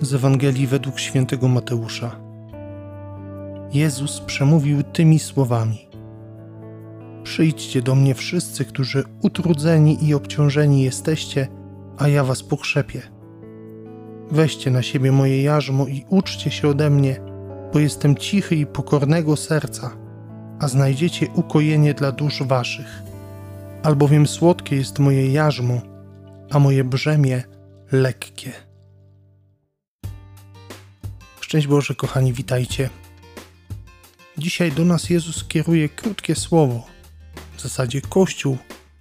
Z Ewangelii według świętego Mateusza. Jezus przemówił tymi słowami: Przyjdźcie do mnie wszyscy, którzy utrudzeni i obciążeni jesteście, a ja was pokrzepię. Weźcie na siebie moje jarzmo i uczcie się ode mnie, bo jestem cichy i pokornego serca, a znajdziecie ukojenie dla dusz waszych. Albowiem słodkie jest moje jarzmo, a moje brzemię lekkie. Szczęść Boże, kochani, witajcie. Dzisiaj do nas Jezus kieruje krótkie słowo. W zasadzie Kościół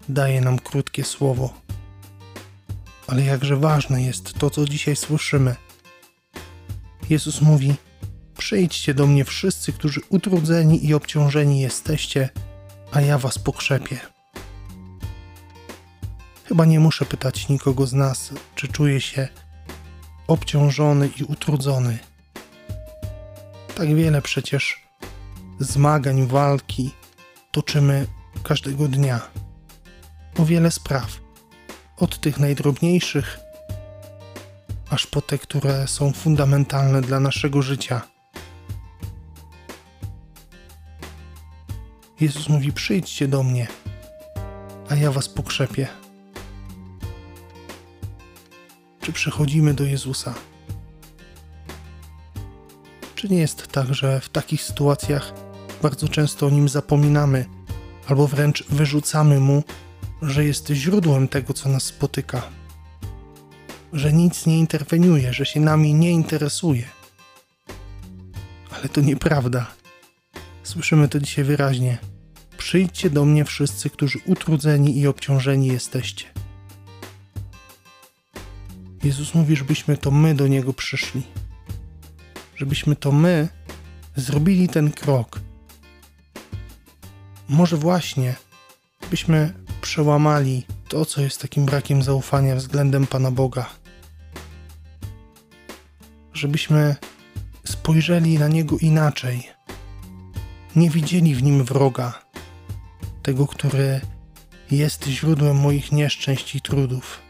daje nam krótkie słowo. Ale jakże ważne jest to, co dzisiaj słyszymy. Jezus mówi: Przyjdźcie do mnie wszyscy, którzy utrudzeni i obciążeni jesteście, a ja was pokrzepię. Chyba nie muszę pytać nikogo z nas, czy czuje się obciążony i utrudzony. Tak wiele przecież zmagań, walki toczymy każdego dnia. O wiele spraw. Od tych najdrobniejszych, aż po te, które są fundamentalne dla naszego życia. Jezus mówi: Przyjdźcie do mnie, a ja was pokrzepię. Czy przychodzimy do Jezusa? Czy nie jest tak, że w takich sytuacjach bardzo często o nim zapominamy, albo wręcz wyrzucamy mu, że jest źródłem tego, co nas spotyka? Że nic nie interweniuje, że się nami nie interesuje. Ale to nieprawda. Słyszymy to dzisiaj wyraźnie. Przyjdźcie do mnie wszyscy, którzy utrudzeni i obciążeni jesteście. Jezus mówi, żebyśmy to my do Niego przyszli żebyśmy to my zrobili ten krok. Może właśnie byśmy przełamali to, co jest takim brakiem zaufania względem Pana Boga. Żebyśmy spojrzeli na Niego inaczej. Nie widzieli w Nim wroga, tego, który jest źródłem moich nieszczęść i trudów.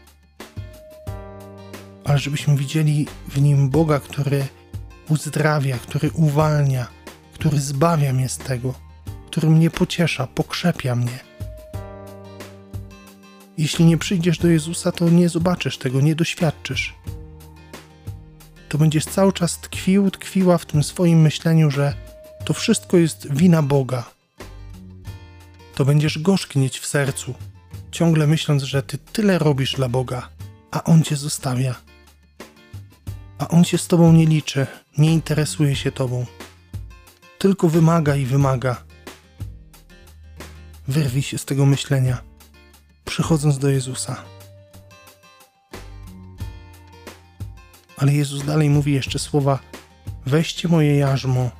Ale żebyśmy widzieli w Nim Boga, który uzdrawia, który uwalnia, który zbawia mnie z tego, który mnie pociesza, pokrzepia mnie. Jeśli nie przyjdziesz do Jezusa, to nie zobaczysz tego, nie doświadczysz. To będziesz cały czas tkwił, tkwiła w tym swoim myśleniu, że to wszystko jest wina Boga. To będziesz gorzknieć w sercu, ciągle myśląc, że ty tyle robisz dla Boga, a On cię zostawia a on się z tobą nie liczy, nie interesuje się tobą. Tylko wymaga i wymaga. Wyrwij się z tego myślenia, przychodząc do Jezusa. Ale Jezus dalej mówi jeszcze słowa: Weźcie moje jarzmo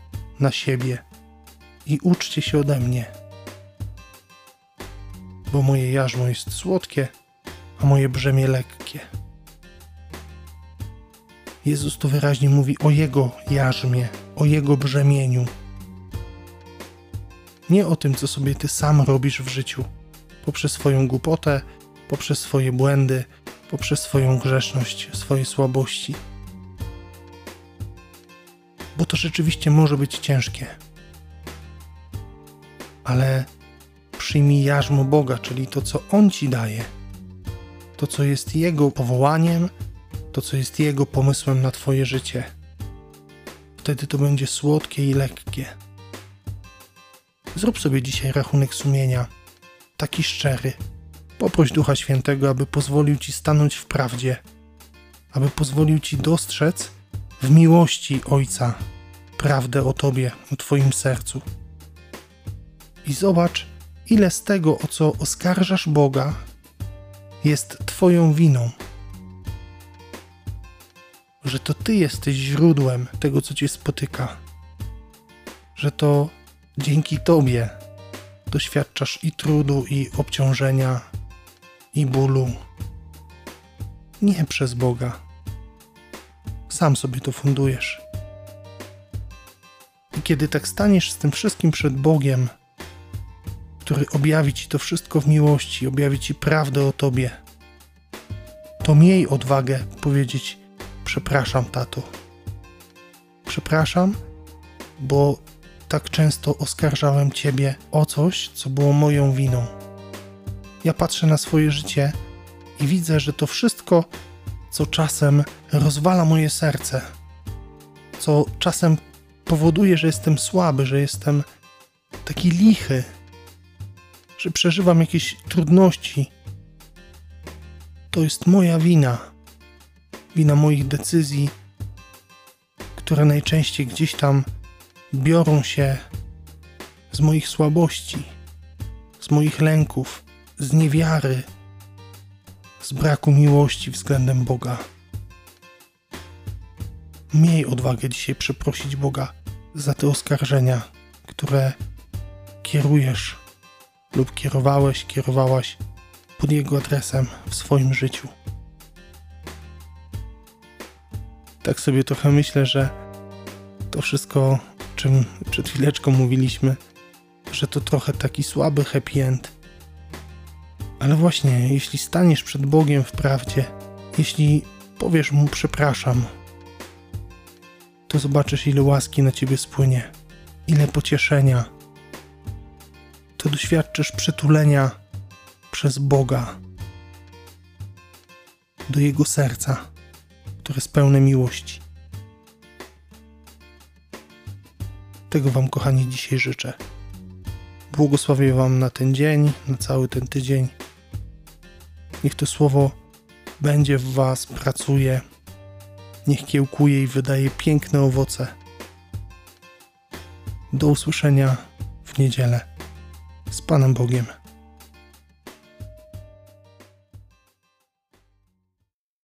na siebie i uczcie się ode mnie, bo moje jarzmo jest słodkie, a moje brzemię lekkie. Jezus tu wyraźnie mówi o Jego jarzmie, o Jego brzemieniu. Nie o tym, co sobie Ty sam robisz w życiu, poprzez swoją głupotę, poprzez swoje błędy, poprzez swoją grzeszność, swoje słabości. Bo to rzeczywiście może być ciężkie. Ale przyjmij jarzmo Boga, czyli to, co On Ci daje, to, co jest Jego powołaniem, to, co jest Jego pomysłem na Twoje życie. Wtedy to będzie słodkie i lekkie. Zrób sobie dzisiaj rachunek sumienia, taki szczery. Poproś Ducha Świętego, aby pozwolił Ci stanąć w prawdzie, aby pozwolił Ci dostrzec w miłości Ojca prawdę o Tobie, o Twoim sercu. I zobacz, ile z tego, o co oskarżasz Boga, jest Twoją winą że to Ty jesteś źródłem tego, co Cię spotyka, że to dzięki Tobie doświadczasz i trudu, i obciążenia, i bólu. Nie przez Boga. Sam sobie to fundujesz. I kiedy tak staniesz z tym wszystkim przed Bogiem, który objawi Ci to wszystko w miłości, objawi Ci prawdę o Tobie, to miej odwagę powiedzieć: Przepraszam, tato. Przepraszam, bo tak często oskarżałem ciebie o coś, co było moją winą. Ja patrzę na swoje życie i widzę, że to wszystko, co czasem rozwala moje serce, co czasem powoduje, że jestem słaby, że jestem taki lichy, że przeżywam jakieś trudności, to jest moja wina. Wina moich decyzji, które najczęściej gdzieś tam biorą się z moich słabości, z moich lęków, z niewiary, z braku miłości względem Boga. Miej odwagę dzisiaj przeprosić Boga za te oskarżenia, które kierujesz lub kierowałeś, kierowałaś pod Jego adresem w swoim życiu. Tak sobie trochę myślę, że to wszystko, o czym przed chwileczką mówiliśmy, że to trochę taki słaby happy end. Ale właśnie, jeśli staniesz przed Bogiem w prawdzie, jeśli powiesz Mu przepraszam, to zobaczysz, ile łaski na ciebie spłynie, ile pocieszenia. To doświadczysz przytulenia przez Boga do Jego serca, które jest pełne miłości. Tego Wam, kochani, dzisiaj życzę. Błogosławię Wam na ten dzień, na cały ten tydzień. Niech to słowo będzie w Was, pracuje niech kiełkuje i wydaje piękne owoce. Do usłyszenia w niedzielę. Z Panem Bogiem.